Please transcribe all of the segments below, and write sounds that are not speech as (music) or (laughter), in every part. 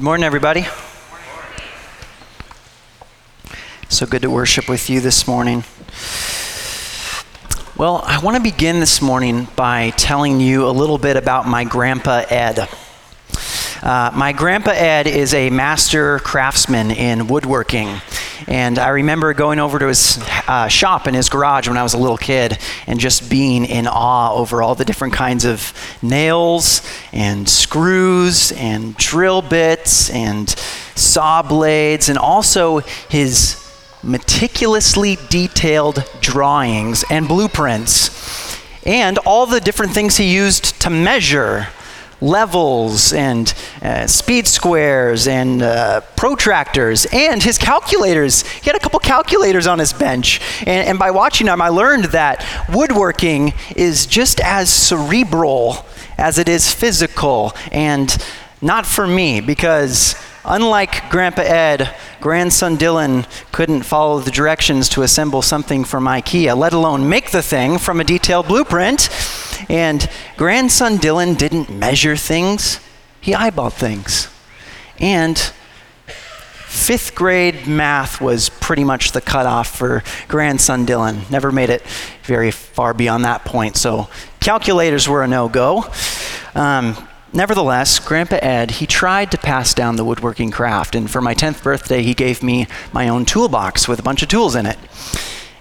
Good morning, everybody. So good to worship with you this morning. Well, I want to begin this morning by telling you a little bit about my grandpa Ed. Uh, my grandpa Ed is a master craftsman in woodworking. And I remember going over to his uh, shop in his garage when I was a little kid and just being in awe over all the different kinds of nails and screws and drill bits and saw blades and also his meticulously detailed drawings and blueprints and all the different things he used to measure levels and uh, speed squares and uh, protractors and his calculators. He had a couple calculators on his bench. And, and by watching him, I learned that woodworking is just as cerebral as it is physical and not for me because Unlike Grandpa Ed, grandson Dylan couldn't follow the directions to assemble something from IKEA, let alone make the thing from a detailed blueprint. And grandson Dylan didn't measure things, he eyeballed things. And fifth grade math was pretty much the cutoff for grandson Dylan. Never made it very far beyond that point, so calculators were a no go. Um, Nevertheless, Grandpa Ed, he tried to pass down the woodworking craft, and for my 10th birthday, he gave me my own toolbox with a bunch of tools in it.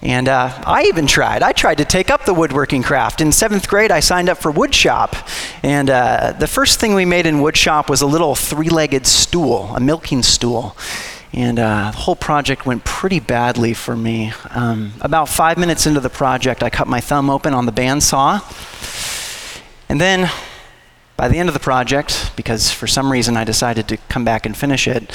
And uh, I even tried. I tried to take up the woodworking craft. In seventh grade, I signed up for woodshop. And uh, the first thing we made in woodshop was a little three legged stool, a milking stool. And uh, the whole project went pretty badly for me. Um, about five minutes into the project, I cut my thumb open on the bandsaw. And then by the end of the project, because for some reason I decided to come back and finish it,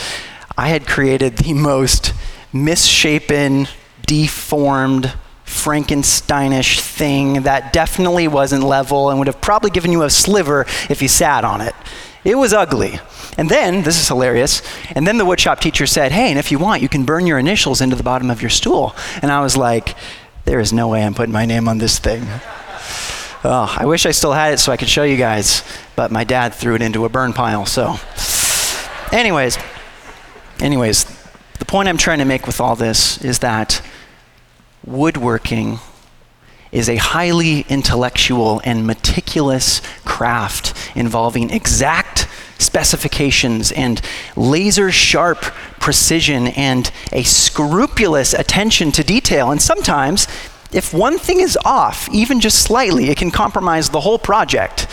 I had created the (laughs) most misshapen, deformed, Frankensteinish thing that definitely wasn't level and would have probably given you a sliver if you sat on it. It was ugly. And then, this is hilarious, and then the woodshop teacher said, Hey, and if you want, you can burn your initials into the bottom of your stool. And I was like, There is no way I'm putting my name on this thing. Oh, I wish I still had it so I could show you guys, but my dad threw it into a burn pile. So, anyways, anyways, the point I'm trying to make with all this is that woodworking is a highly intellectual and meticulous craft involving exact specifications and laser sharp precision and a scrupulous attention to detail. And sometimes if one thing is off, even just slightly, it can compromise the whole project.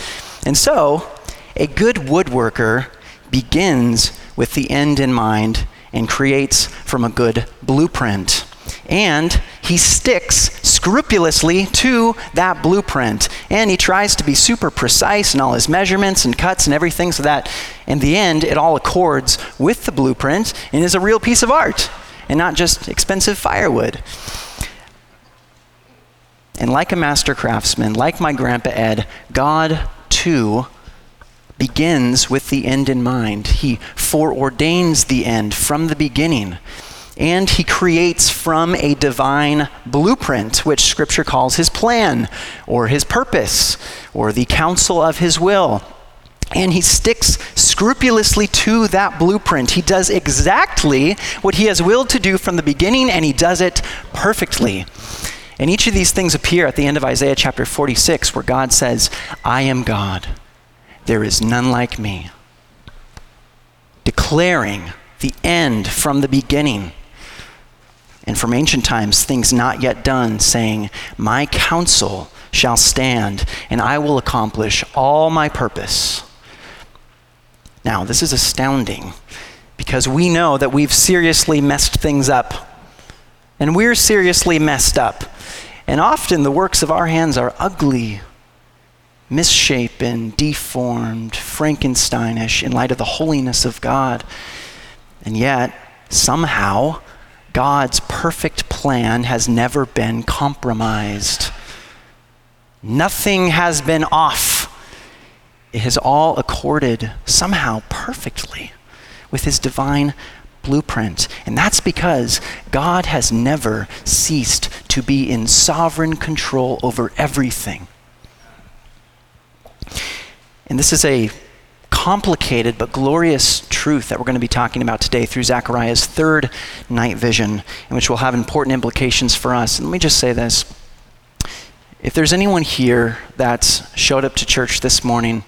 And so, a good woodworker begins with the end in mind and creates from a good blueprint. And he sticks scrupulously to that blueprint. And he tries to be super precise in all his measurements and cuts and everything so that in the end it all accords with the blueprint and is a real piece of art and not just expensive firewood. And like a master craftsman, like my grandpa Ed, God too begins with the end in mind. He foreordains the end from the beginning. And he creates from a divine blueprint, which scripture calls his plan, or his purpose, or the counsel of his will. And he sticks scrupulously to that blueprint. He does exactly what he has willed to do from the beginning, and he does it perfectly. And each of these things appear at the end of Isaiah chapter 46, where God says, I am God. There is none like me. Declaring the end from the beginning. And from ancient times, things not yet done, saying, My counsel shall stand, and I will accomplish all my purpose. Now, this is astounding because we know that we've seriously messed things up. And we're seriously messed up. And often the works of our hands are ugly, misshapen, deformed, Frankensteinish in light of the holiness of God. And yet, somehow, God's perfect plan has never been compromised. Nothing has been off. It has all accorded somehow perfectly with his divine blueprint. And that's because God has never ceased to be in sovereign control over everything. And this is a complicated but glorious truth that we're going to be talking about today through Zechariah's third night vision, in which will have important implications for us. And let me just say this. If there's anyone here that's showed up to church this morning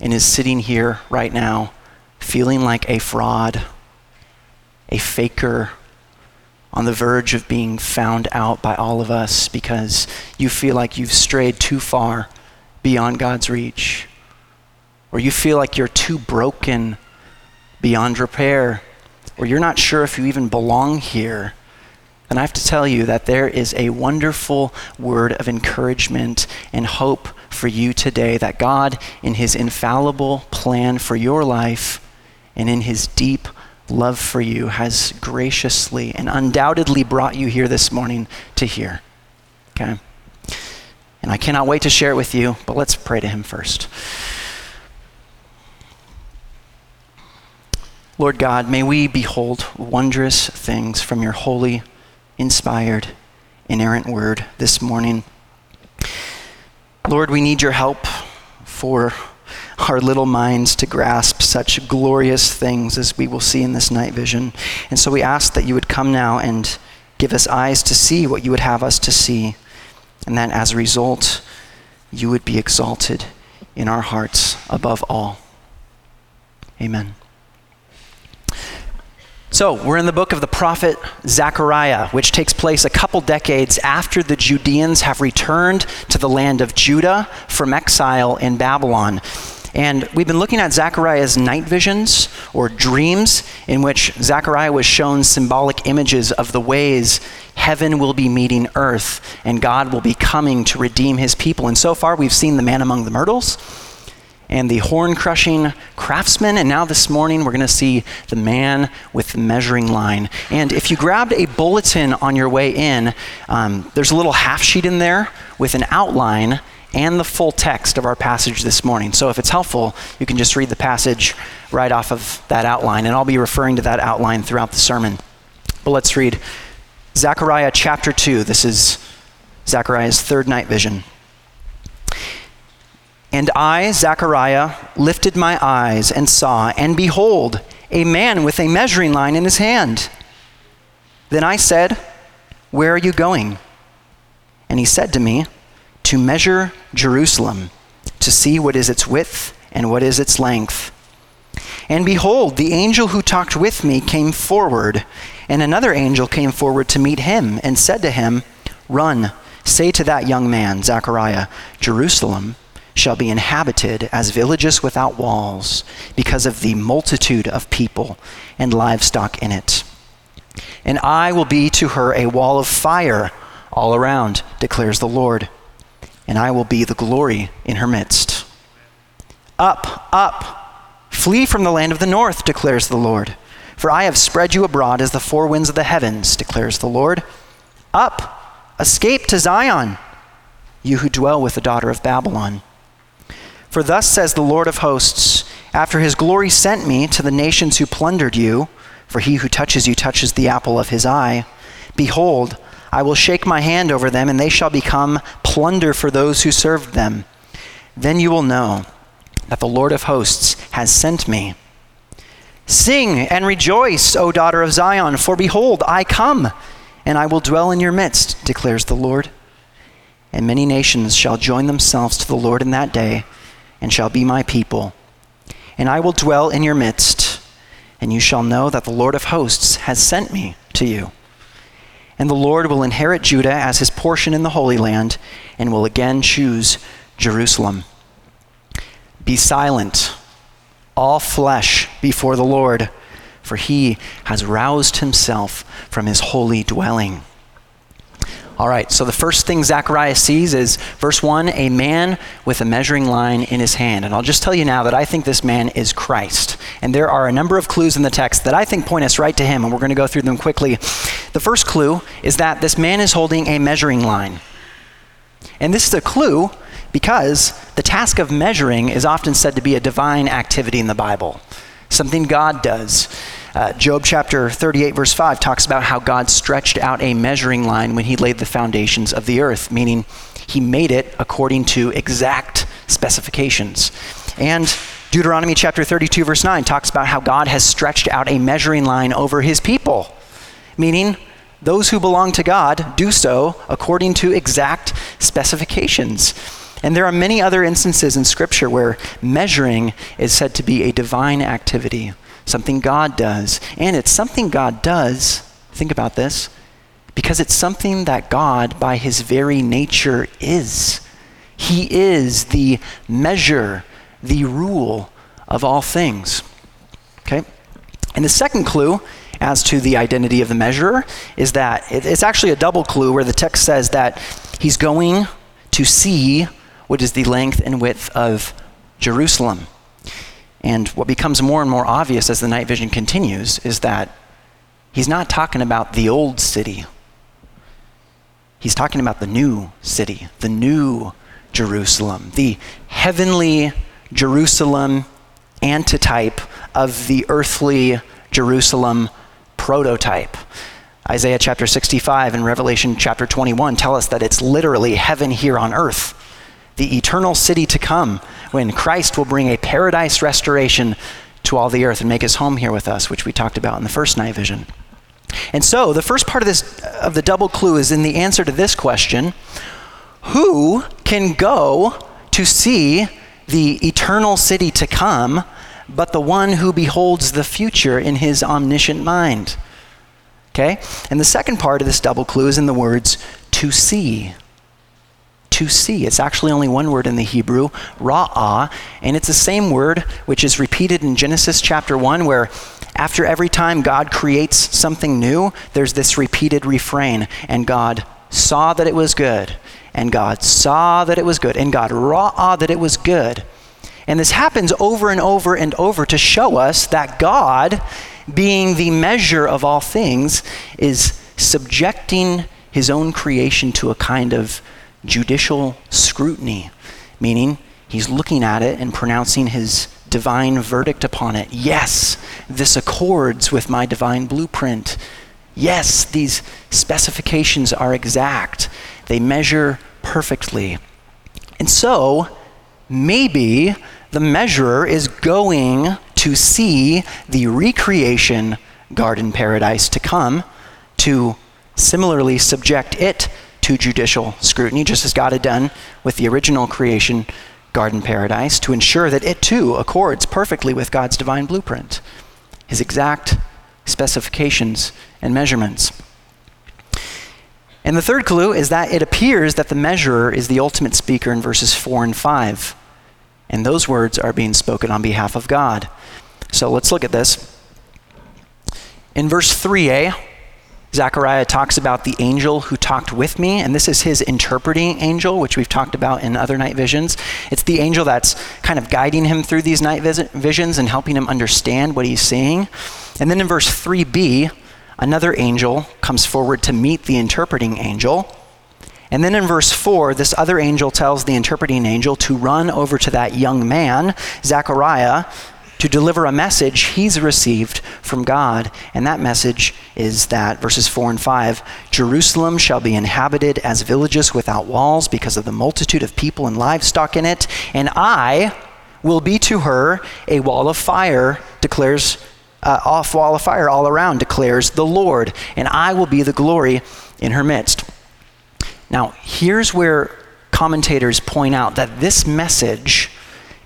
and is sitting here right now feeling like a fraud, a faker, on the verge of being found out by all of us because you feel like you've strayed too far beyond God's reach, or you feel like you're too broken beyond repair, or you're not sure if you even belong here, then I have to tell you that there is a wonderful word of encouragement and hope for you today that God, in His infallible plan for your life and in His deep love for you, has graciously and undoubtedly brought you here this morning to hear. Okay? And I cannot wait to share it with you, but let's pray to Him first. Lord God, may we behold wondrous things from your holy, inspired, inerrant word this morning. Lord, we need your help for our little minds to grasp such glorious things as we will see in this night vision. And so we ask that you would come now and give us eyes to see what you would have us to see and that as a result, you would be exalted in our hearts above all. Amen. So, we're in the book of the prophet Zechariah, which takes place a couple decades after the Judeans have returned to the land of Judah from exile in Babylon. And we've been looking at Zechariah's night visions or dreams, in which Zechariah was shown symbolic images of the ways heaven will be meeting earth and God will be coming to redeem his people. And so far, we've seen the man among the myrtles and the horn crushing craftsman. And now this morning, we're going to see the man with the measuring line. And if you grabbed a bulletin on your way in, um, there's a little half sheet in there with an outline and the full text of our passage this morning. So if it's helpful, you can just read the passage right off of that outline, and I'll be referring to that outline throughout the sermon. But let's read Zechariah chapter 2. This is Zechariah's third night vision. And I, Zechariah, lifted my eyes and saw, and behold, a man with a measuring line in his hand. Then I said, Where are you going? And he said to me, to measure Jerusalem, to see what is its width and what is its length. And behold, the angel who talked with me came forward, and another angel came forward to meet him, and said to him, Run, say to that young man, Zechariah, Jerusalem shall be inhabited as villages without walls, because of the multitude of people and livestock in it. And I will be to her a wall of fire all around, declares the Lord and I will be the glory in her midst. Up, up, flee from the land of the north, declares the Lord. For I have spread you abroad as the four winds of the heavens, declares the Lord. Up, escape to Zion, you who dwell with the daughter of Babylon. For thus says the Lord of hosts After his glory sent me to the nations who plundered you, for he who touches you touches the apple of his eye, behold, I will shake my hand over them, and they shall become plunder for those who served them. Then you will know that the Lord of hosts has sent me. Sing and rejoice, O daughter of Zion, for behold, I come, and I will dwell in your midst, declares the Lord. And many nations shall join themselves to the Lord in that day, and shall be my people. And I will dwell in your midst, and you shall know that the Lord of hosts has sent me to you. And the Lord will inherit Judah as his portion in the Holy Land and will again choose Jerusalem. Be silent, all flesh, before the Lord, for he has roused himself from his holy dwelling. All right, so the first thing Zechariah sees is verse 1 a man with a measuring line in his hand. And I'll just tell you now that I think this man is Christ. And there are a number of clues in the text that I think point us right to him, and we're going to go through them quickly. The first clue is that this man is holding a measuring line. And this is a clue because the task of measuring is often said to be a divine activity in the Bible, something God does. Uh, Job chapter 38, verse 5 talks about how God stretched out a measuring line when he laid the foundations of the earth, meaning he made it according to exact specifications. And Deuteronomy chapter 32, verse 9 talks about how God has stretched out a measuring line over his people, meaning those who belong to God do so according to exact specifications. And there are many other instances in Scripture where measuring is said to be a divine activity, something God does. And it's something God does, think about this, because it's something that God, by his very nature, is. He is the measure, the rule of all things. Okay? And the second clue as to the identity of the measurer is that it's actually a double clue where the text says that he's going to see what is the length and width of Jerusalem. And what becomes more and more obvious as the night vision continues is that he's not talking about the old city. He's talking about the new city, the new Jerusalem, the heavenly Jerusalem antitype of the earthly Jerusalem prototype. Isaiah chapter 65 and Revelation chapter 21 tell us that it's literally heaven here on earth, the eternal city to come, when Christ will bring a paradise restoration to all the earth and make his home here with us, which we talked about in the first night vision. And so, the first part of this of the double clue is in the answer to this question, who can go to see the eternal city to come but the one who beholds the future in his omniscient mind. Okay? And the second part of this double clue is in the words to see. To see. It's actually only one word in the Hebrew, ra'ah, and it's the same word which is repeated in Genesis chapter 1 where after every time God creates something new, there's this repeated refrain, and God saw that it was good, and God saw that it was good, and God ra'ah that it was good. And this happens over and over and over to show us that God, being the measure of all things, is subjecting his own creation to a kind of judicial scrutiny, meaning he's looking at it and pronouncing his divine verdict upon it. Yes, this accords with my divine blueprint. Yes, these specifications are exact, they measure perfectly. And so, maybe the measurer is going to see the recreation garden paradise to come to similarly subject it to judicial scrutiny, just as God had done with the original creation garden paradise, to ensure that it too accords perfectly with God's divine blueprint, his exact specifications and measurements. And the third clue is that it appears that the measurer is the ultimate speaker in verses 4 and 5. And those words are being spoken on behalf of God. So let's look at this. In verse 3a, Zechariah talks about the angel who talked with me, and this is his interpreting angel, which we've talked about in other night visions. It's the angel that's kind of guiding him through these night visions and helping him understand what he's seeing. And then in verse 3b, another angel comes forward to meet the interpreting angel. And then in verse 4, this other angel tells the interpreting angel to run over to that young man, Zechariah, to deliver a message he's received from God. And that message is that, verses 4 and 5 Jerusalem shall be inhabited as villages without walls because of the multitude of people and livestock in it. And I will be to her a wall of fire, declares, uh, off wall of fire all around, declares the Lord. And I will be the glory in her midst. Now, here's where commentators point out that this message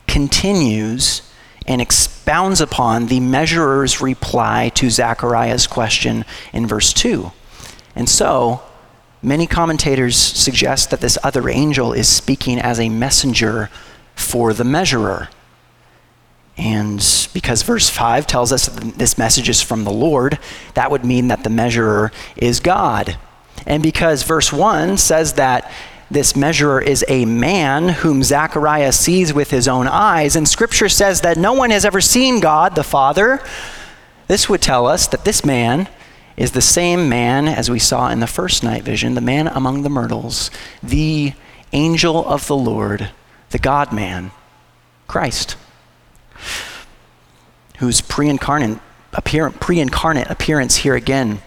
continues and expounds upon the measurer's reply to Zechariah's question in verse 2. And so, many commentators suggest that this other angel is speaking as a messenger for the measurer. And because verse 5 tells us that this message is from the Lord, that would mean that the measurer is God. And because verse 1 says that this measurer is a man whom Zechariah sees with his own eyes, and scripture says that no one has ever seen God the Father, this would tell us that this man is the same man as we saw in the first night vision, the man among the myrtles, the angel of the Lord, the God man, Christ, whose pre incarnate, appearance here again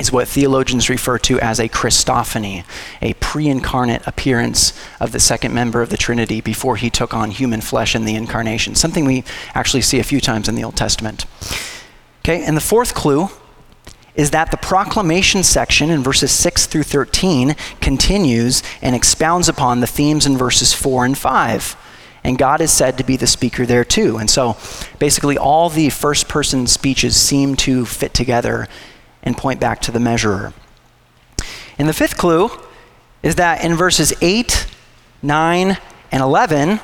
is what theologians refer to as a Christophany, a pre incarnate appearance of the second member of the Trinity before he took on human flesh in the incarnation, something we actually see a few times in the Old Testament. Okay, and the fourth clue is that the proclamation section in verses 6 through 13 continues and expounds upon the themes in verses 4 and 5. And God is said to be the speaker there too. And so basically, all the first person speeches seem to fit together and point back to the measurer. And the fifth clue is that in verses 8, 9, and 11,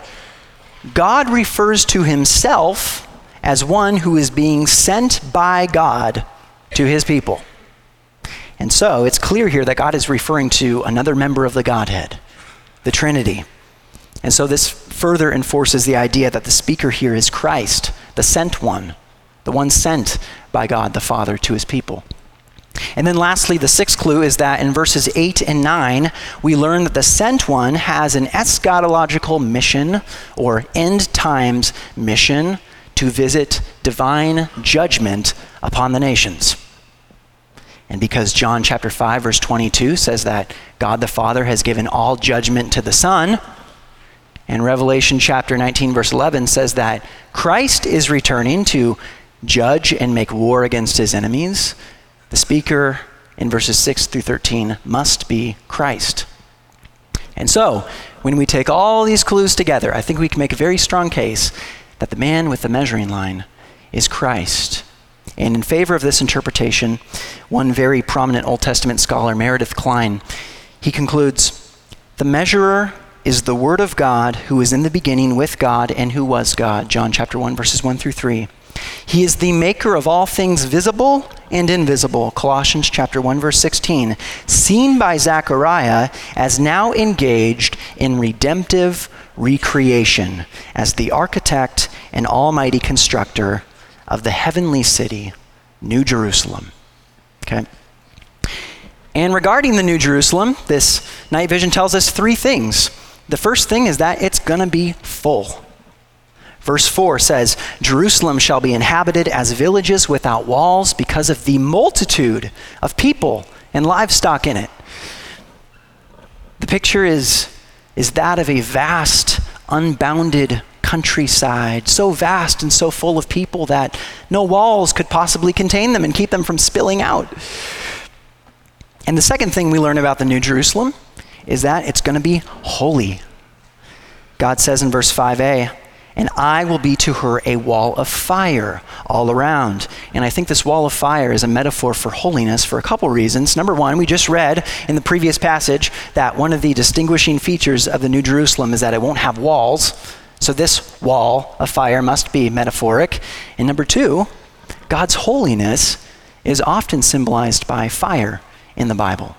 God refers to himself as one who is being sent by God to his people. And so it's clear here that God is referring to another member of the Godhead, the Trinity. And so this further enforces the idea that the speaker here is Christ, the sent one, the one sent by God the Father to his people. And then lastly, the sixth clue is that in verses 8 and 9, we learn that the sent one has an eschatological mission or end times mission to visit divine judgment upon the nations. And because John chapter 5 verse 22 says that God the Father has given all judgment to the Son, and Revelation chapter 19 verse 11 says that Christ is returning to judge and make war against his enemies, the speaker in verses 6 through 13 must be Christ. And so, when we take all these clues together, I think we can make a very strong case that the man with the measuring line is Christ. And in favor of this interpretation, one very prominent Old Testament scholar, Meredith Kline, he concludes The measurer is the Word of God who is in the beginning with God and who was God. John chapter 1, verses 1 through 3. He is the maker of all things visible and invisible. Colossians chapter 1 verse 16. Seen by Zechariah as now engaged in redemptive recreation as the architect and almighty constructor of the heavenly city, New Jerusalem. Okay? And regarding the New Jerusalem, this night vision tells us three things. The first thing is that it's going to be full. Verse 4 says, Jerusalem shall be inhabited as villages without walls because of the multitude of people and livestock in it. The picture is, is that of a vast, unbounded countryside, so vast and so full of people that no walls could possibly contain them and keep them from spilling out. And the second thing we learn about the New Jerusalem is that it's going to be holy. God says in verse 5a, and I will be to her a wall of fire all around. And I think this wall of fire is a metaphor for holiness for a couple reasons. Number one, we just read in the previous passage that one of the distinguishing features of the New Jerusalem is that it won't have walls. So this wall of fire must be metaphoric. And number two, God's holiness is often symbolized by fire in the Bible.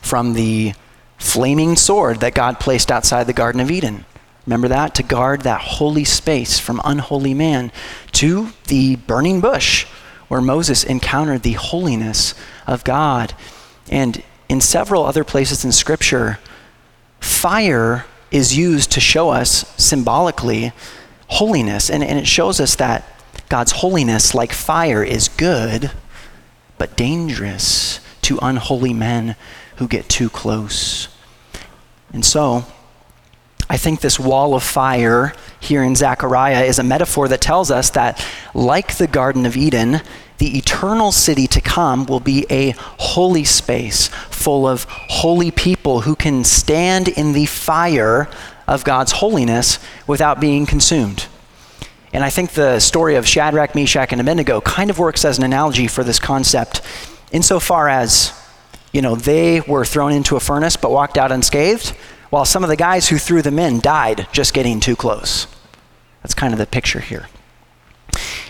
From the flaming sword that God placed outside the Garden of Eden Remember that? To guard that holy space from unholy man. To the burning bush, where Moses encountered the holiness of God. And in several other places in Scripture, fire is used to show us symbolically holiness. And, and it shows us that God's holiness, like fire, is good, but dangerous to unholy men who get too close. And so, I think this wall of fire here in Zechariah is a metaphor that tells us that, like the Garden of Eden, the eternal city to come will be a holy space full of holy people who can stand in the fire of God's holiness without being consumed. And I think the story of Shadrach, Meshach, and Abednego kind of works as an analogy for this concept insofar as, you know, they were thrown into a furnace but walked out unscathed while some of the guys who threw them in died just getting too close. That's kind of the picture here.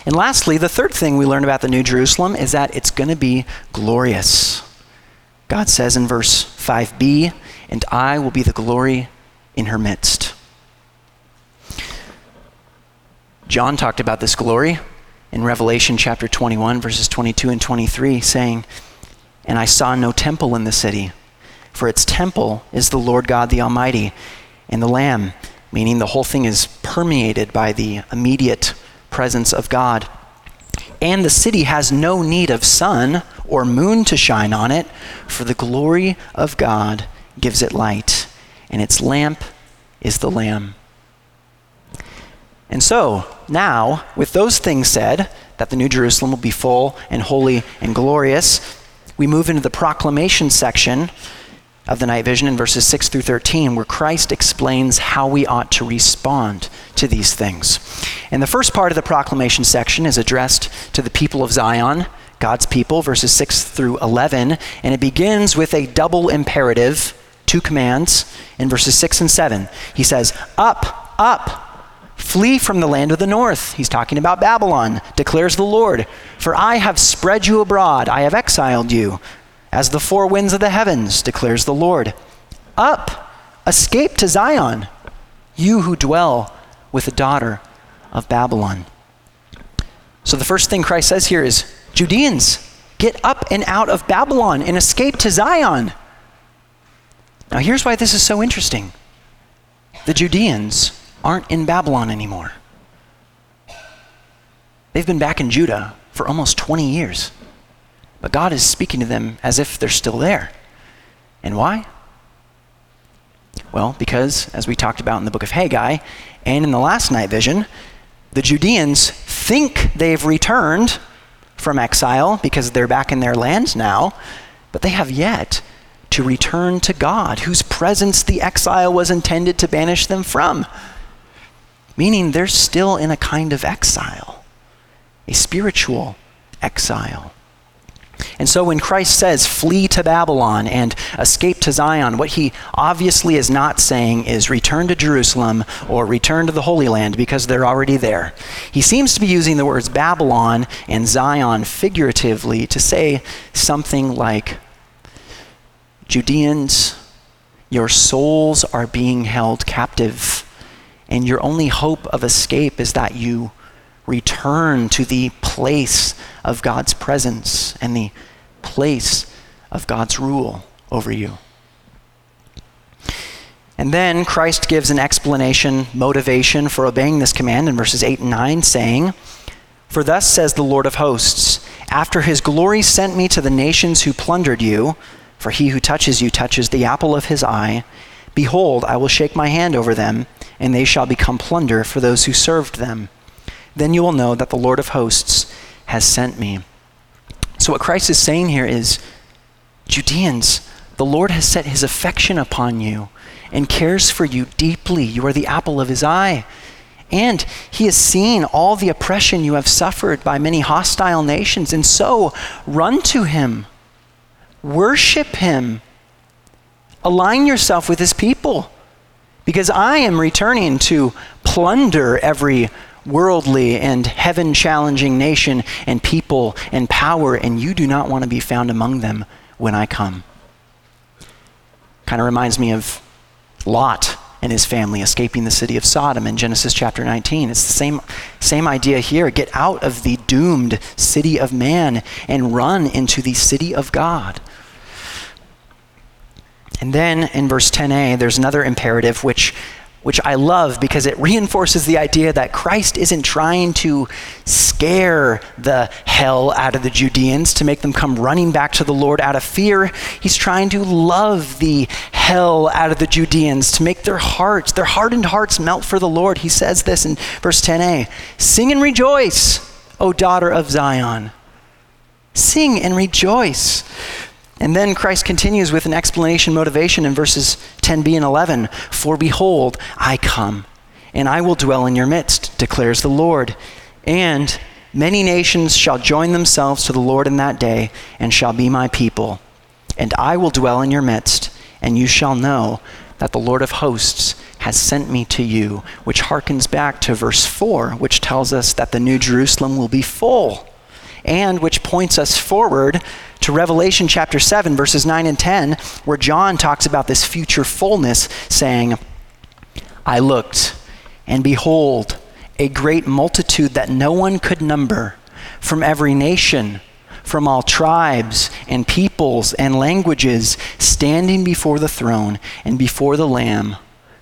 And lastly, the third thing we learn about the New Jerusalem is that it's going to be glorious. God says in verse 5b, and I will be the glory in her midst. John talked about this glory in Revelation chapter 21, verses 22 and 23, saying, And I saw no temple in the city for its temple is the Lord God the Almighty and the Lamb, meaning the whole thing is permeated by the immediate presence of God. And the city has no need of sun or moon to shine on it, for the glory of God gives it light, and its lamp is the Lamb. And so, now, with those things said, that the New Jerusalem will be full and holy and glorious, we move into the proclamation section of the night vision in verses 6 through 13, where Christ explains how we ought to respond to these things. And the first part of the proclamation section is addressed to the people of Zion, God's people, verses 6 through 11, and it begins with a double imperative, two commands in verses 6 and 7. He says, Up, up, Flee from the land of the north. He's talking about Babylon, declares the Lord. For I have spread you abroad, I have exiled you as the four winds of the heavens, declares the Lord. Up, escape to Zion, you who dwell with the daughter of Babylon. So the first thing Christ says here is Judeans, get up and out of Babylon and escape to Zion. Now, here's why this is so interesting the Judeans aren't in Babylon anymore. They've been back in Judah for almost 20 years. But God is speaking to them as if they're still there. And why? Well, because, as we talked about in the book of Haggai and in the last night vision, the Judeans think they've returned from exile because they're back in their land now, but they have yet to return to God, whose presence the exile was intended to banish them from meaning they're still in a kind of exile, a spiritual exile. And so when Christ says, flee to Babylon and escape to Zion, what he obviously is not saying is return to Jerusalem or return to the Holy Land because they're already there. He seems to be using the words Babylon and Zion figuratively to say something like Judeans, your souls are being held captive and your only hope of escape is that you return to the place of God's presence and the place of God's rule over you. And then Christ gives an explanation, motivation for obeying this command in verses 8 and 9, saying, For thus says the Lord of hosts, after his glory sent me to the nations who plundered you, for he who touches you touches the apple of his eye, behold, I will shake my hand over them and they shall become plunder for those who served them. Then you will know that the Lord of hosts has sent me. So, what Christ is saying here is Judeans, the Lord has set his affection upon you and cares for you deeply. You are the apple of his eye. And he has seen all the oppression you have suffered by many hostile nations. And so, run to him, worship him, align yourself with his people. Because I am returning to plunder every worldly and heaven challenging nation and people and power, and you do not want to be found among them when I come. Kind of reminds me of Lot and his family escaping the city of Sodom in Genesis chapter 19. It's the same, same idea here. Get out of the doomed city of man and run into the city of God. And then in verse 10a, there's another imperative which, which I love because it reinforces the idea that Christ isn't trying to scare the hell out of the Judeans to make them come running back to the Lord out of fear. He's trying to love the hell out of the Judeans to make their hearts, their hardened hearts, melt for the Lord. He says this in verse 10a Sing and rejoice, O daughter of Zion. Sing and rejoice. And then Christ continues with an explanation motivation in verses 10b and 11 For behold, I come, and I will dwell in your midst, declares the Lord. And many nations shall join themselves to the Lord in that day, and shall be my people. And I will dwell in your midst, and you shall know that the Lord of hosts has sent me to you, which harkens back to verse 4, which tells us that the New Jerusalem will be full, and which points us forward to Revelation chapter 7, verses 9 and 10, where John talks about this future fullness, saying, I looked, and behold, a great multitude that no one could number from every nation, from all tribes and peoples and languages, standing before the throne and before the Lamb,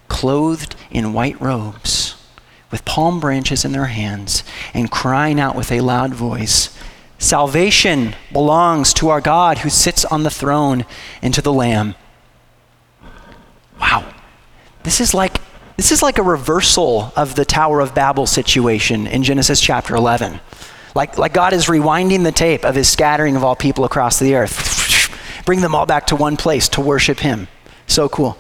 clothed in white robes, with palm branches in their hands, and crying out with a loud voice Salvation belongs to our God who sits on the throne and to the Lamb. Wow. This is like this is like a reversal of the Tower of Babel situation in Genesis chapter 11. Like, like God is rewinding the tape of his scattering of all people across the earth. (laughs) Bring them all back to one place to worship him. So cool.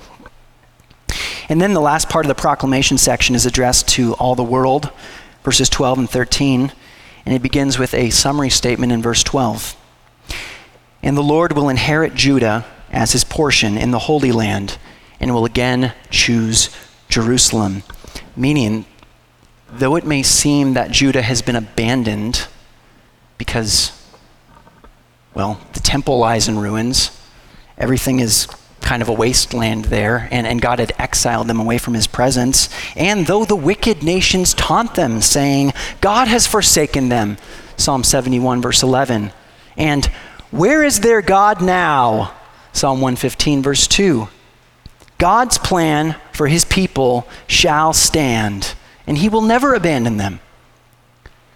And then the last part of the proclamation section is addressed to all the world, verses 12 and 13. And it begins with a summary statement in verse 12. And the Lord will inherit Judah as his portion in the Holy Land and will again choose Jerusalem. Meaning, though it may seem that Judah has been abandoned because, well, the temple lies in ruins, everything is kind of a wasteland there, and, and God had exiled them away from his presence. And though the wicked nations taunt them, saying, God has forsaken them, Psalm 71, verse 11. And where is their God now? Psalm 115, verse 2. God's plan for his people shall stand, and he will never abandon them.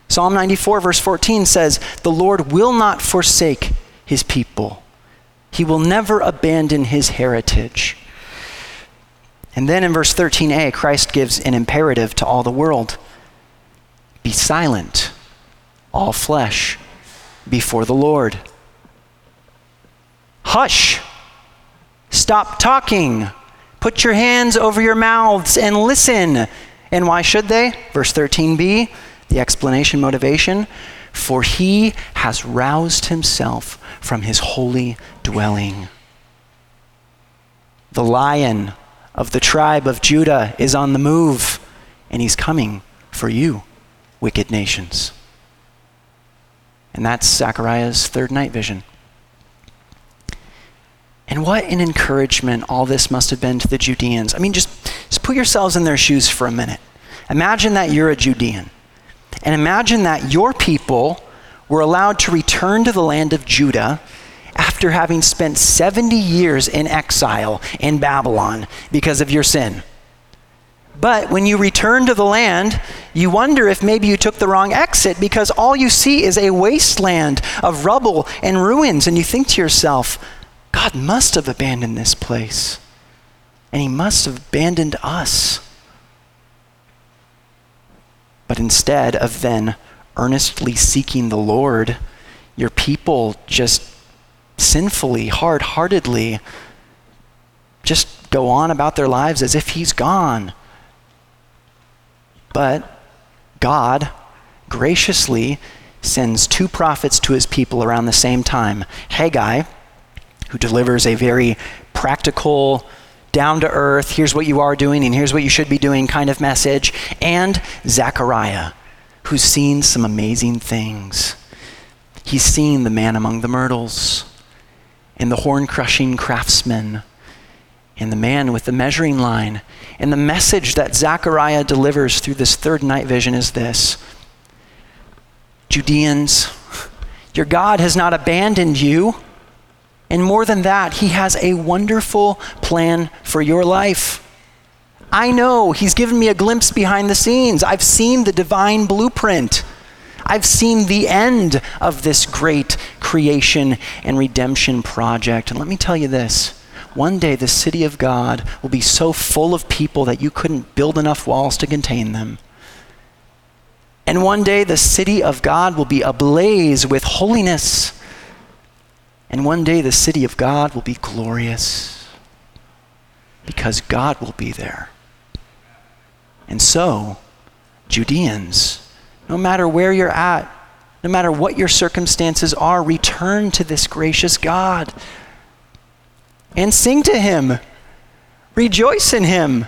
Psalm 94, verse 14 says, The Lord will not forsake his people. He will never abandon his heritage. And then in verse 13a, Christ gives an imperative to all the world Be silent, all flesh, before the Lord. Hush! Stop talking. Put your hands over your mouths and listen. And why should they? Verse 13b, the explanation motivation. For he has roused himself from his holy dwelling. The lion of the tribe of Judah is on the move, and he's coming for you, wicked nations. And that's Zechariah's third night vision. And what an encouragement all this must have been to the Judeans. I mean, just, just put yourselves in their shoes for a minute. Imagine that you're a Judean. And imagine that your people were allowed to return to the land of Judah after having spent 70 years in exile in Babylon because of your sin. But when you return to the land, you wonder if maybe you took the wrong exit because all you see is a wasteland of rubble and ruins. And you think to yourself, God must have abandoned this place. And he must have abandoned us. But instead of then earnestly seeking the Lord, your people just sinfully, hard heartedly, just go on about their lives as if He's gone. But God graciously sends two prophets to His people around the same time Haggai, who delivers a very practical, down to earth, here's what you are doing and here's what you should be doing kind of message, and Zechariah, who's seen some amazing things. He's seen the man among the myrtles and the horn crushing craftsman and the man with the measuring line. And the message that Zechariah delivers through this third night vision is this Judeans, your God has not abandoned you. And more than that, He has a wonderful plan for your life. I know He's given me a glimpse behind the scenes. I've seen the divine blueprint. I've seen the end of this great creation and redemption project. And let me tell you this one day the city of God will be so full of people that you couldn't build enough walls to contain them. And one day the city of God will be ablaze with holiness. And one day the city of God will be glorious because God will be there. And so, Judeans, no matter where you're at, no matter what your circumstances are, return to this gracious God and sing to Him. Rejoice in Him.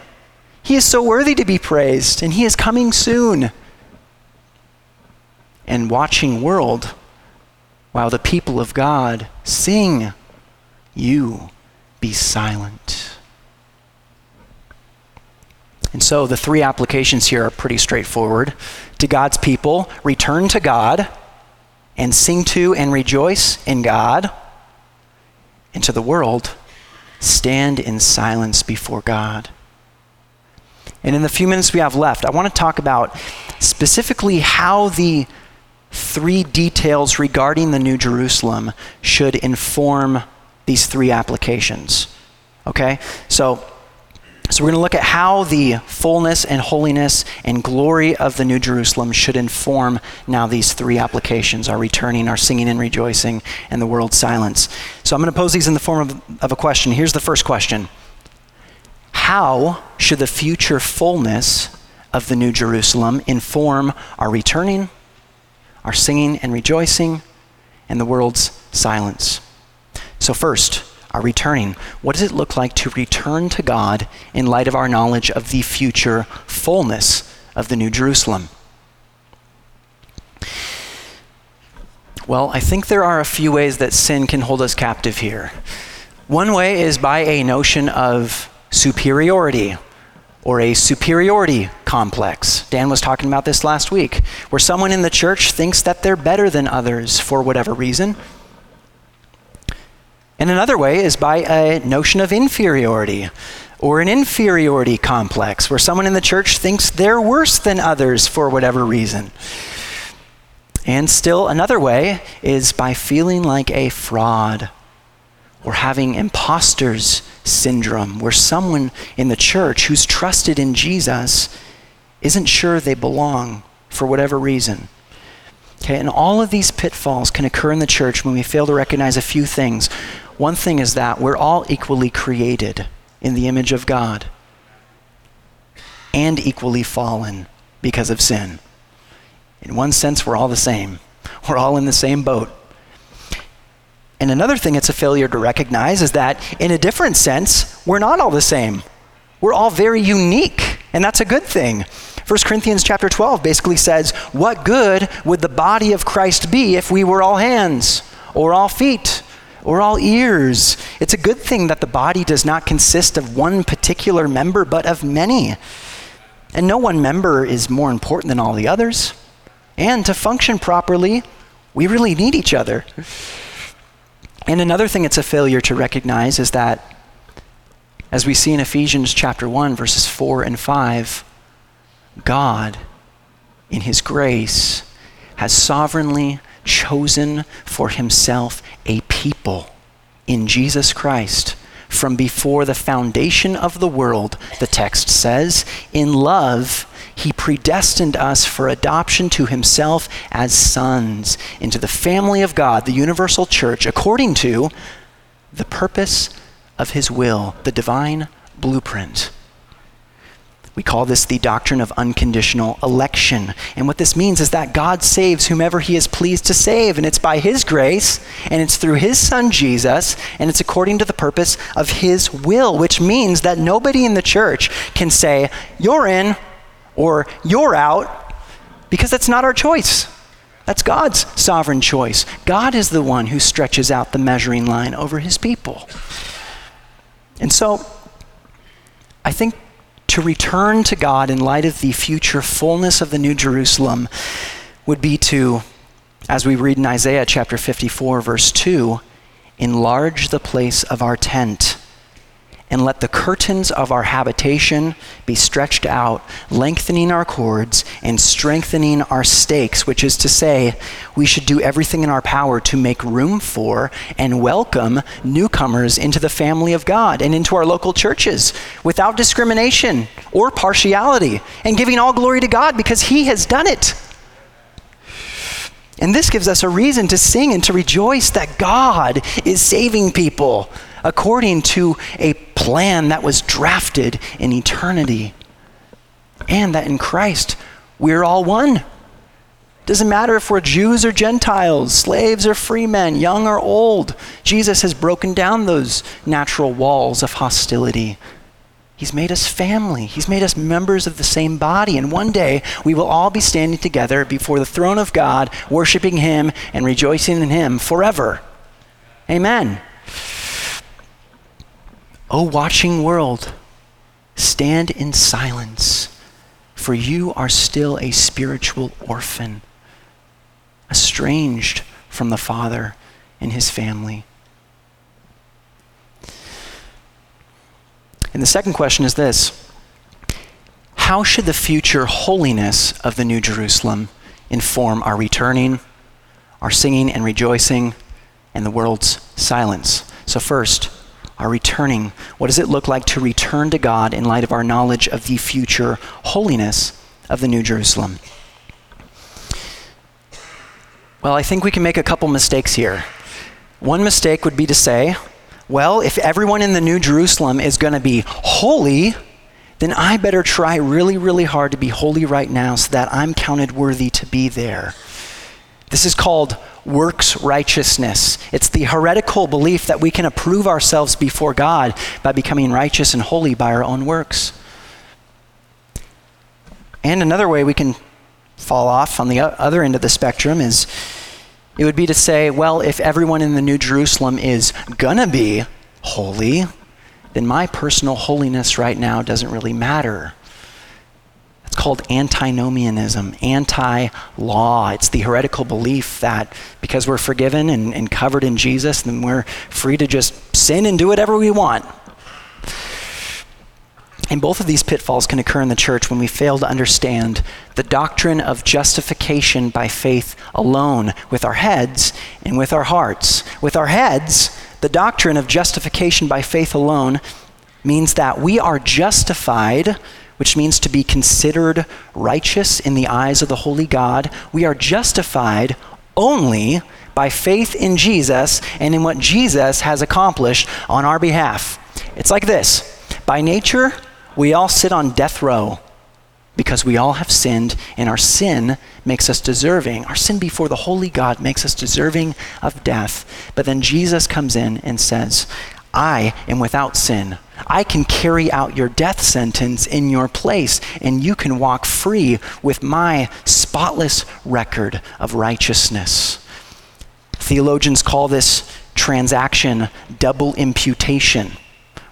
He is so worthy to be praised, and He is coming soon. And watching world, while the people of God sing, you be silent. And so the three applications here are pretty straightforward. To God's people, return to God and sing to and rejoice in God. And to the world, stand in silence before God. And in the few minutes we have left, I want to talk about specifically how the three details regarding the New Jerusalem should inform these three applications. Okay? So, so we're going to look at how the fullness and holiness and glory of the New Jerusalem should inform now these three applications our returning, our singing and rejoicing, and the world's silence. So I'm going to pose these in the form of, of a question. Here's the first question How should the future fullness of the New Jerusalem inform our returning, our singing and rejoicing, and the world's silence? So, first, our returning. What does it look like to return to God in light of our knowledge of the future fullness of the New Jerusalem? Well, I think there are a few ways that sin can hold us captive here. One way is by a notion of superiority or a superiority complex. Dan was talking about this last week, where someone in the church thinks that they're better than others for whatever reason. And another way is by a notion of inferiority or an inferiority complex where someone in the church thinks they're worse than others for whatever reason. And still another way is by feeling like a fraud or having imposter's syndrome where someone in the church who's trusted in Jesus isn't sure they belong for whatever reason. Okay, and all of these pitfalls can occur in the church when we fail to recognize a few things. One thing is that we're all equally created in the image of God and equally fallen because of sin. In one sense, we're all the same. We're all in the same boat. And another thing it's a failure to recognize is that, in a different sense, we're not all the same. We're all very unique, and that's a good thing. 1 Corinthians chapter 12 basically says, What good would the body of Christ be if we were all hands or all feet or all ears. It's a good thing that the body does not consist of one particular member, but of many. And no one member is more important than all the others. And to function properly, we really need each other. And another thing it's a failure to recognize is that, as we see in Ephesians chapter 1, verses 4 and 5, God, in His grace, has sovereignly chosen for himself a people in Jesus Christ from before the foundation of the world, the text says. In love, he predestined us for adoption to himself as sons into the family of God, the universal church, according to the purpose of his will, the divine blueprint. We call this the doctrine of unconditional election. And what this means is that God saves whomever he is pleased to save. And it's by his grace, and it's through his son Jesus, and it's according to the purpose of his will, which means that nobody in the church can say, you're in or you're out, because that's not our choice. That's God's sovereign choice. God is the one who stretches out the measuring line over his people. And so, I think to return to God in light of the future fullness of the New Jerusalem would be to, as we read in Isaiah chapter 54, verse 2, enlarge the place of our tent and let the curtains of our habitation be stretched out, lengthening our cords and strengthening our stakes, which is to say, we should do everything in our power to make room for and welcome newcomers into the family of God and into our local churches without discrimination or partiality, and giving all glory to God because He has done it. And this gives us a reason to sing and to rejoice that God is saving people according to a plan that was drafted in eternity. And that in Christ, we're all one. Doesn't matter if we're Jews or Gentiles, slaves or free men, young or old. Jesus has broken down those natural walls of hostility. He's made us family. He's made us members of the same body. And one day we will all be standing together before the throne of God, worshiping Him and rejoicing in Him forever. Amen. O watching world, stand in silence, for you are still a spiritual orphan, estranged from the Father and his family. And the second question is this How should the future holiness of the New Jerusalem inform our returning, our singing and rejoicing, and the world's silence. So, first, our returning. What does it look like to return to God in light of our knowledge of the future holiness of the New Jerusalem? Well, I think we can make a couple mistakes here. One mistake would be to say, well, if everyone in the New Jerusalem is going to be holy, then I better try really, really hard to be holy right now so that I'm counted worthy to be there. This is called works righteousness. It's the heretical belief that we can approve ourselves before God by becoming righteous and holy by our own works. And another way we can fall off on the other end of the spectrum is it would be to say, well, if everyone in the New Jerusalem is gonna be holy, then my personal holiness right now doesn't really matter. Called antinomianism, anti law. It's the heretical belief that because we're forgiven and, and covered in Jesus, then we're free to just sin and do whatever we want. And both of these pitfalls can occur in the church when we fail to understand the doctrine of justification by faith alone with our heads and with our hearts. With our heads, the doctrine of justification by faith alone means that we are justified, which means to be considered righteous in the eyes of the holy God. We are justified only by faith in Jesus and in what Jesus has accomplished on our behalf. It's like this by nature, we all sit on death row because we all have sinned, and our sin makes us deserving. Our sin before the holy God makes us deserving of death. But then Jesus comes in and says, I am without sin. I can carry out your death sentence in your place, and you can walk free with my spotless record of righteousness. Theologians call this transaction double imputation,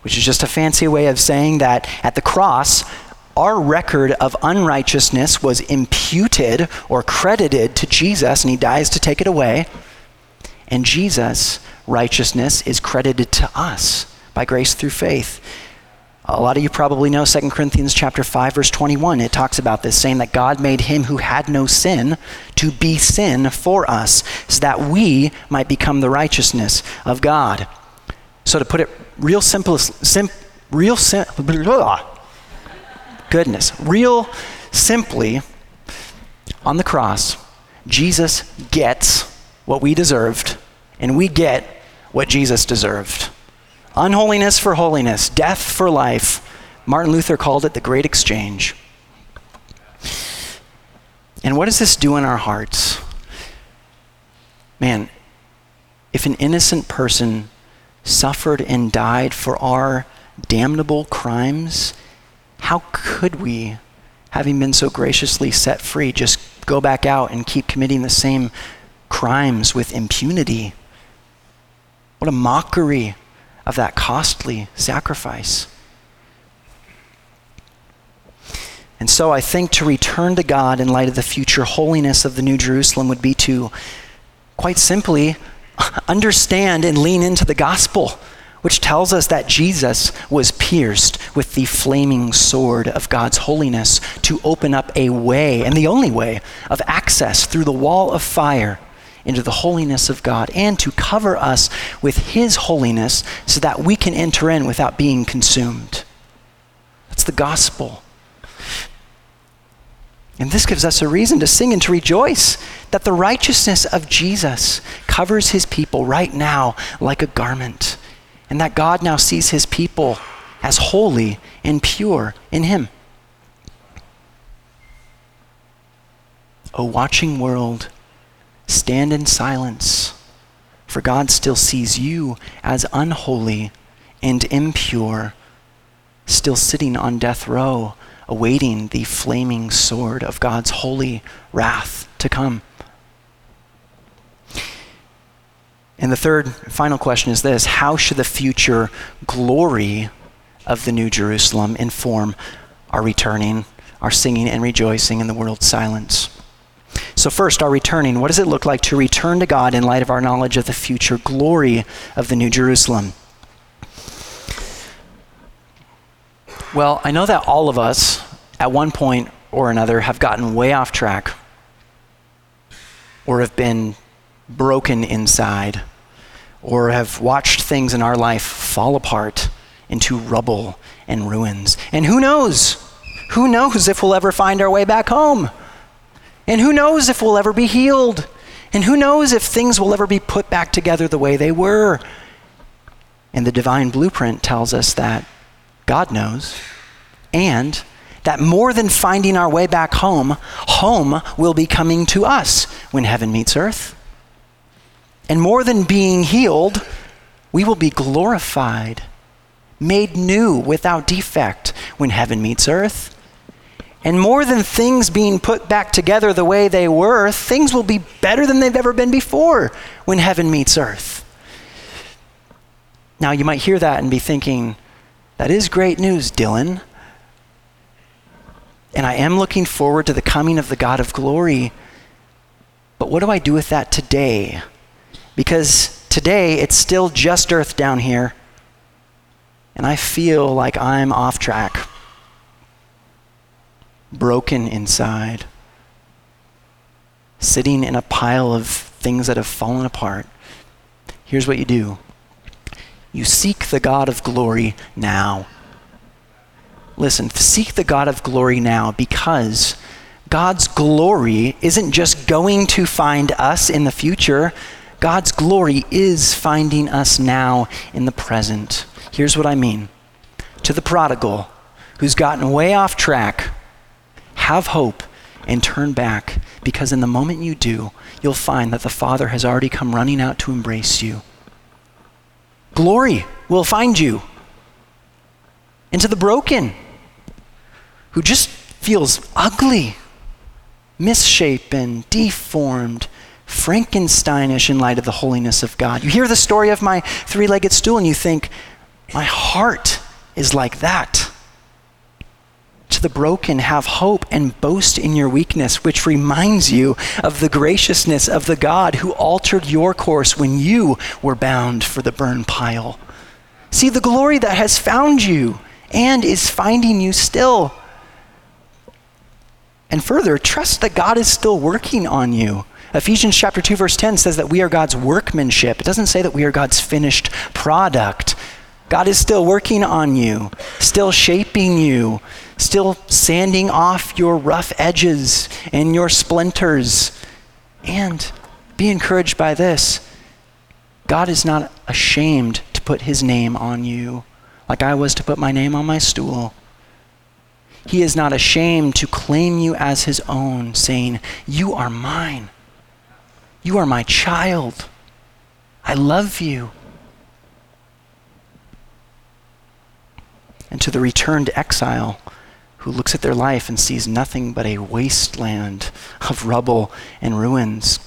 which is just a fancy way of saying that at the cross, our record of unrighteousness was imputed or credited to Jesus, and he dies to take it away. And Jesus' righteousness is credited to us by grace through faith. A lot of you probably know 2 Corinthians chapter 5 verse 21. It talks about this saying that God made him who had no sin to be sin for us so that we might become the righteousness of God. So to put it real simple sim, real sim, blah, (laughs) goodness. Real simply, on the cross, Jesus gets what we deserved, and we get what Jesus deserved. Unholiness for holiness, death for life. Martin Luther called it the great exchange. And what does this do in our hearts? Man, if an innocent person suffered and died for our damnable crimes, how could we, having been so graciously set free, just go back out and keep committing the same crimes with impunity? What a mockery of that costly sacrifice. And so I think to return to God in light of the future holiness of the New Jerusalem would be to, quite simply, (laughs) understand and lean into the gospel which tells us that Jesus was pierced with the flaming sword of God's holiness to open up a way, and the only way, of access through the wall of fire into the holiness of God and to cover us with His holiness so that we can enter in without being consumed. That's the gospel. And this gives us a reason to sing and to rejoice that the righteousness of Jesus covers his people right now like a garment and that God now sees his people as holy and pure in him. O watching world, stand in silence, for God still sees you as unholy and impure, still sitting on death row, awaiting the flaming sword of God's holy wrath to come. And the third, final question is this How should the future glory of the New Jerusalem inform our returning, our singing and rejoicing in the world's silence? So, first, our returning. What does it look like to return to God in light of our knowledge of the future glory of the New Jerusalem? Well, I know that all of us, at one point or another, have gotten way off track or have been broken inside or have watched things in our life fall apart into rubble and ruins. And who knows? Who knows if we'll ever find our way back home? And who knows if we'll ever be healed? And who knows if things will ever be put back together the way they were? And the divine blueprint tells us that God knows, and that more than finding our way back home, home will be coming to us when heaven meets earth. And more than being healed, we will be glorified, made new without defect when heaven meets earth. And more than things being put back together the way they were, things will be better than they've ever been before when heaven meets earth. Now, you might hear that and be thinking, that is great news, Dylan. And I am looking forward to the coming of the God of glory. But what do I do with that today? Because today it's still just earth down here. And I feel like I'm off track, broken inside, sitting in a pile of things that have fallen apart. Here's what you do you seek the God of glory now. Listen, seek the God of glory now because God's glory isn't just going to find us in the future. God's glory is finding us now in the present. Here's what I mean to the prodigal who's gotten way off track, have hope and turn back because in the moment you do, you'll find that the Father has already come running out to embrace you. Glory will find you. And to the broken who just feels ugly, misshapen, deformed, Frankensteinish in light of the holiness of God. You hear the story of my three legged stool and you think, my heart is like that. To the broken, have hope and boast in your weakness, which reminds you of the graciousness of the God who altered your course when you were bound for the burn pile. See the glory that has found you and is finding you still. And further, trust that God is still working on you. Ephesians chapter 2 verse 10 says that we are God's workmanship. It doesn't say that we are God's finished product. God is still working on you, still shaping you, still sanding off your rough edges and your splinters. And be encouraged by this. God is not ashamed to put his name on you like I was to put my name on my stool. He is not ashamed to claim you as his own, saying, You are mine. You are my child. I love you. And to the returned exile who looks at their life and sees nothing but a wasteland of rubble and ruins,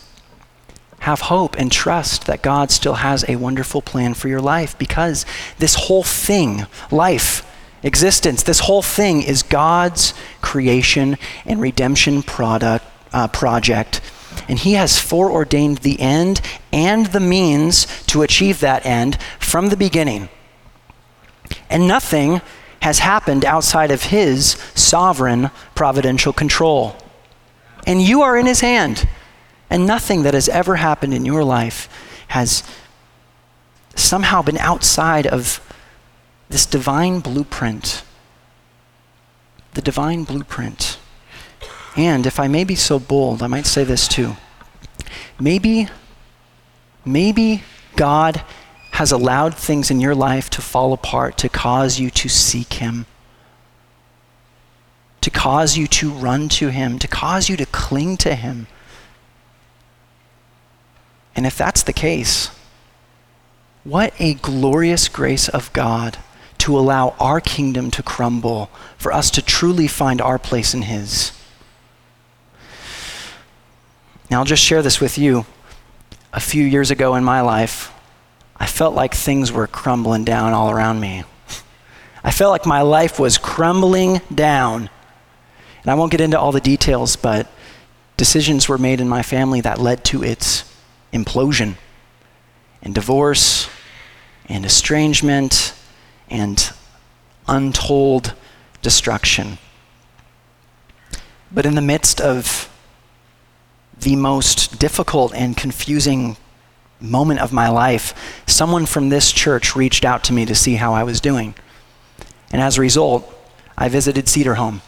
have hope and trust that God still has a wonderful plan for your life because this whole thing, life, existence, this whole thing is God's creation and redemption product, uh, project and He has foreordained the end and the means to achieve that end from the beginning. And nothing has happened outside of His sovereign providential control. And you are in His hand. And nothing that has ever happened in your life has somehow been outside of this divine blueprint. The divine blueprint. And if I may be so bold, I might say this too. Maybe, maybe God has allowed things in your life to fall apart to cause you to seek Him, to cause you to run to Him, to cause you to cling to Him. And if that's the case, what a glorious grace of God to allow our kingdom to crumble, for us to truly find our place in His. Now, I'll just share this with you. A few years ago in my life, I felt like things were crumbling down all around me. I felt like my life was crumbling down. And I won't get into all the details, but decisions were made in my family that led to its implosion and divorce and estrangement and untold destruction. But in the midst of the most difficult and confusing moment of my life, someone from this church reached out to me to see how I was doing. And as a result, I visited Cedar Home.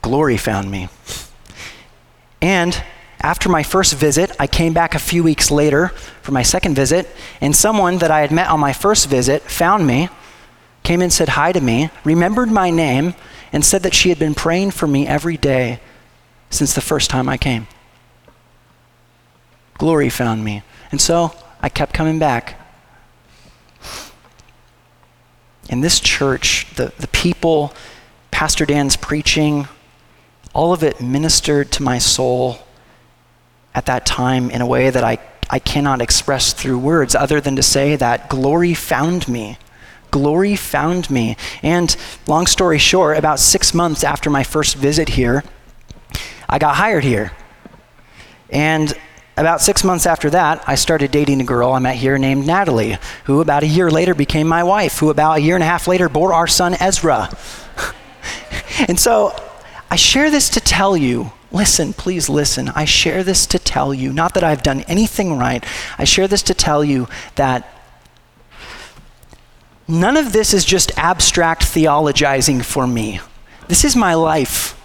Glory found me. And after my first visit, I came back a few weeks later for my second visit, and someone that I had met on my first visit found me, came and said hi to me, remembered my name, and said that she had been praying for me every day since the first time I came. Glory found me. And so I kept coming back. In this church, the, the people, Pastor Dan's preaching, all of it ministered to my soul at that time in a way that I, I cannot express through words other than to say that glory found me. Glory found me. And long story short, about six months after my first visit here, I got hired here. And about six months after that, I started dating a girl I met here named Natalie, who about a year later became my wife, who about a year and a half later bore our son Ezra. (laughs) and so I share this to tell you listen, please listen. I share this to tell you, not that I've done anything right, I share this to tell you that none of this is just abstract theologizing for me. This is my life.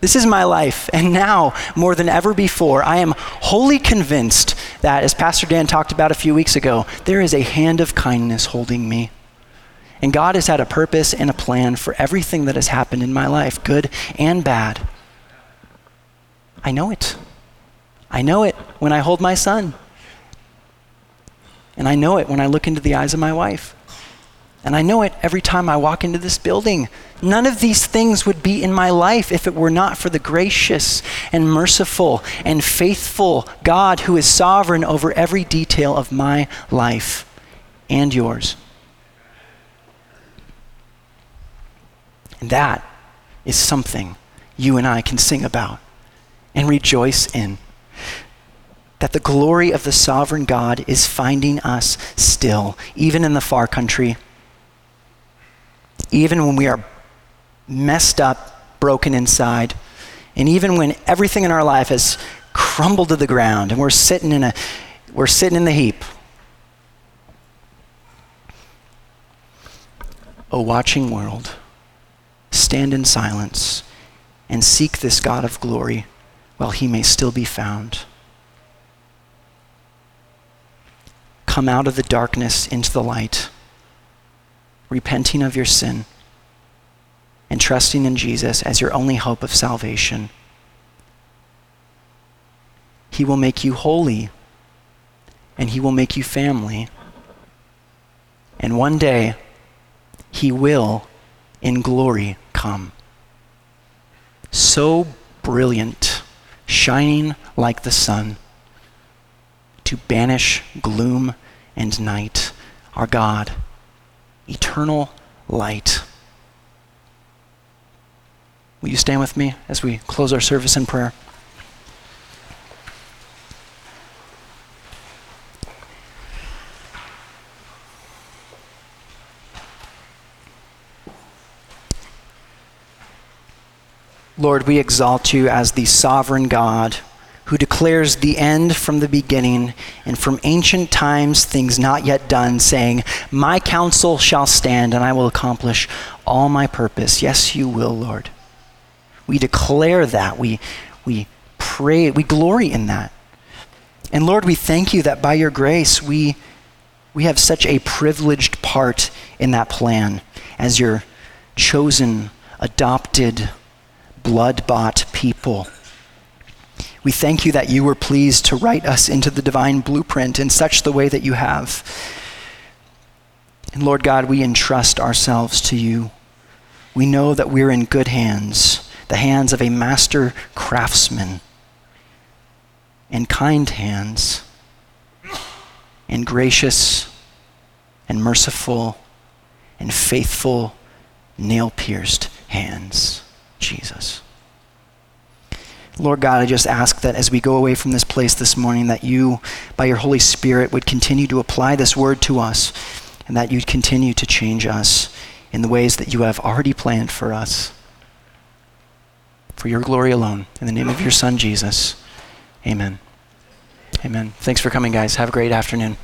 This is my life. And now, more than ever before, I am wholly convinced that, as Pastor Dan talked about a few weeks ago, there is a hand of kindness holding me. And God has had a purpose and a plan for everything that has happened in my life, good and bad. I know it. I know it when I hold my son. And I know it when I look into the eyes of my wife. And I know it every time I walk into this building. None of these things would be in my life if it were not for the gracious and merciful and faithful God who is sovereign over every detail of my life and yours. And that is something you and I can sing about and rejoice in. That the glory of the sovereign God is finding us still, even in the far country, even when we are messed up, broken inside, and even when everything in our life has crumbled to the ground and we're sitting in a we're sitting in the heap. O watching world, stand in silence and seek this God of glory while he may still be found. Come out of the darkness into the light, repenting of your sin and trusting in Jesus as your only hope of salvation. He will make you holy and he will make you family. And one day, he will, in glory, come. So brilliant shining like the sun, to banish gloom and night, our God, eternal light. Will you stand with me as we close our service in prayer? Lord, we exalt you as the sovereign God who declares the end from the beginning and from ancient times things not yet done, saying, My counsel shall stand and I will accomplish all my purpose. Yes, you will, Lord. We declare that. We, we pray, we glory in that. And Lord, we thank you that by your grace we, we have such a privileged part in that plan as your chosen, adopted, blood bought people. We thank you that you were pleased to write us into the divine blueprint in such the way that you have. And Lord God, we entrust ourselves to you. We know that we're in good hands, the hands of a master craftsman, and kind hands, and gracious, and merciful, and faithful, nail pierced hands. Jesus. Lord God, I just ask that as we go away from this place this morning, that you, by your Holy Spirit, would continue to apply this word to us and that you'd continue to change us in the ways that you have already planned for us. for your glory alone. In the name of your Son, Jesus. Amen. Amen. Thanks for coming, guys. Have a great afternoon.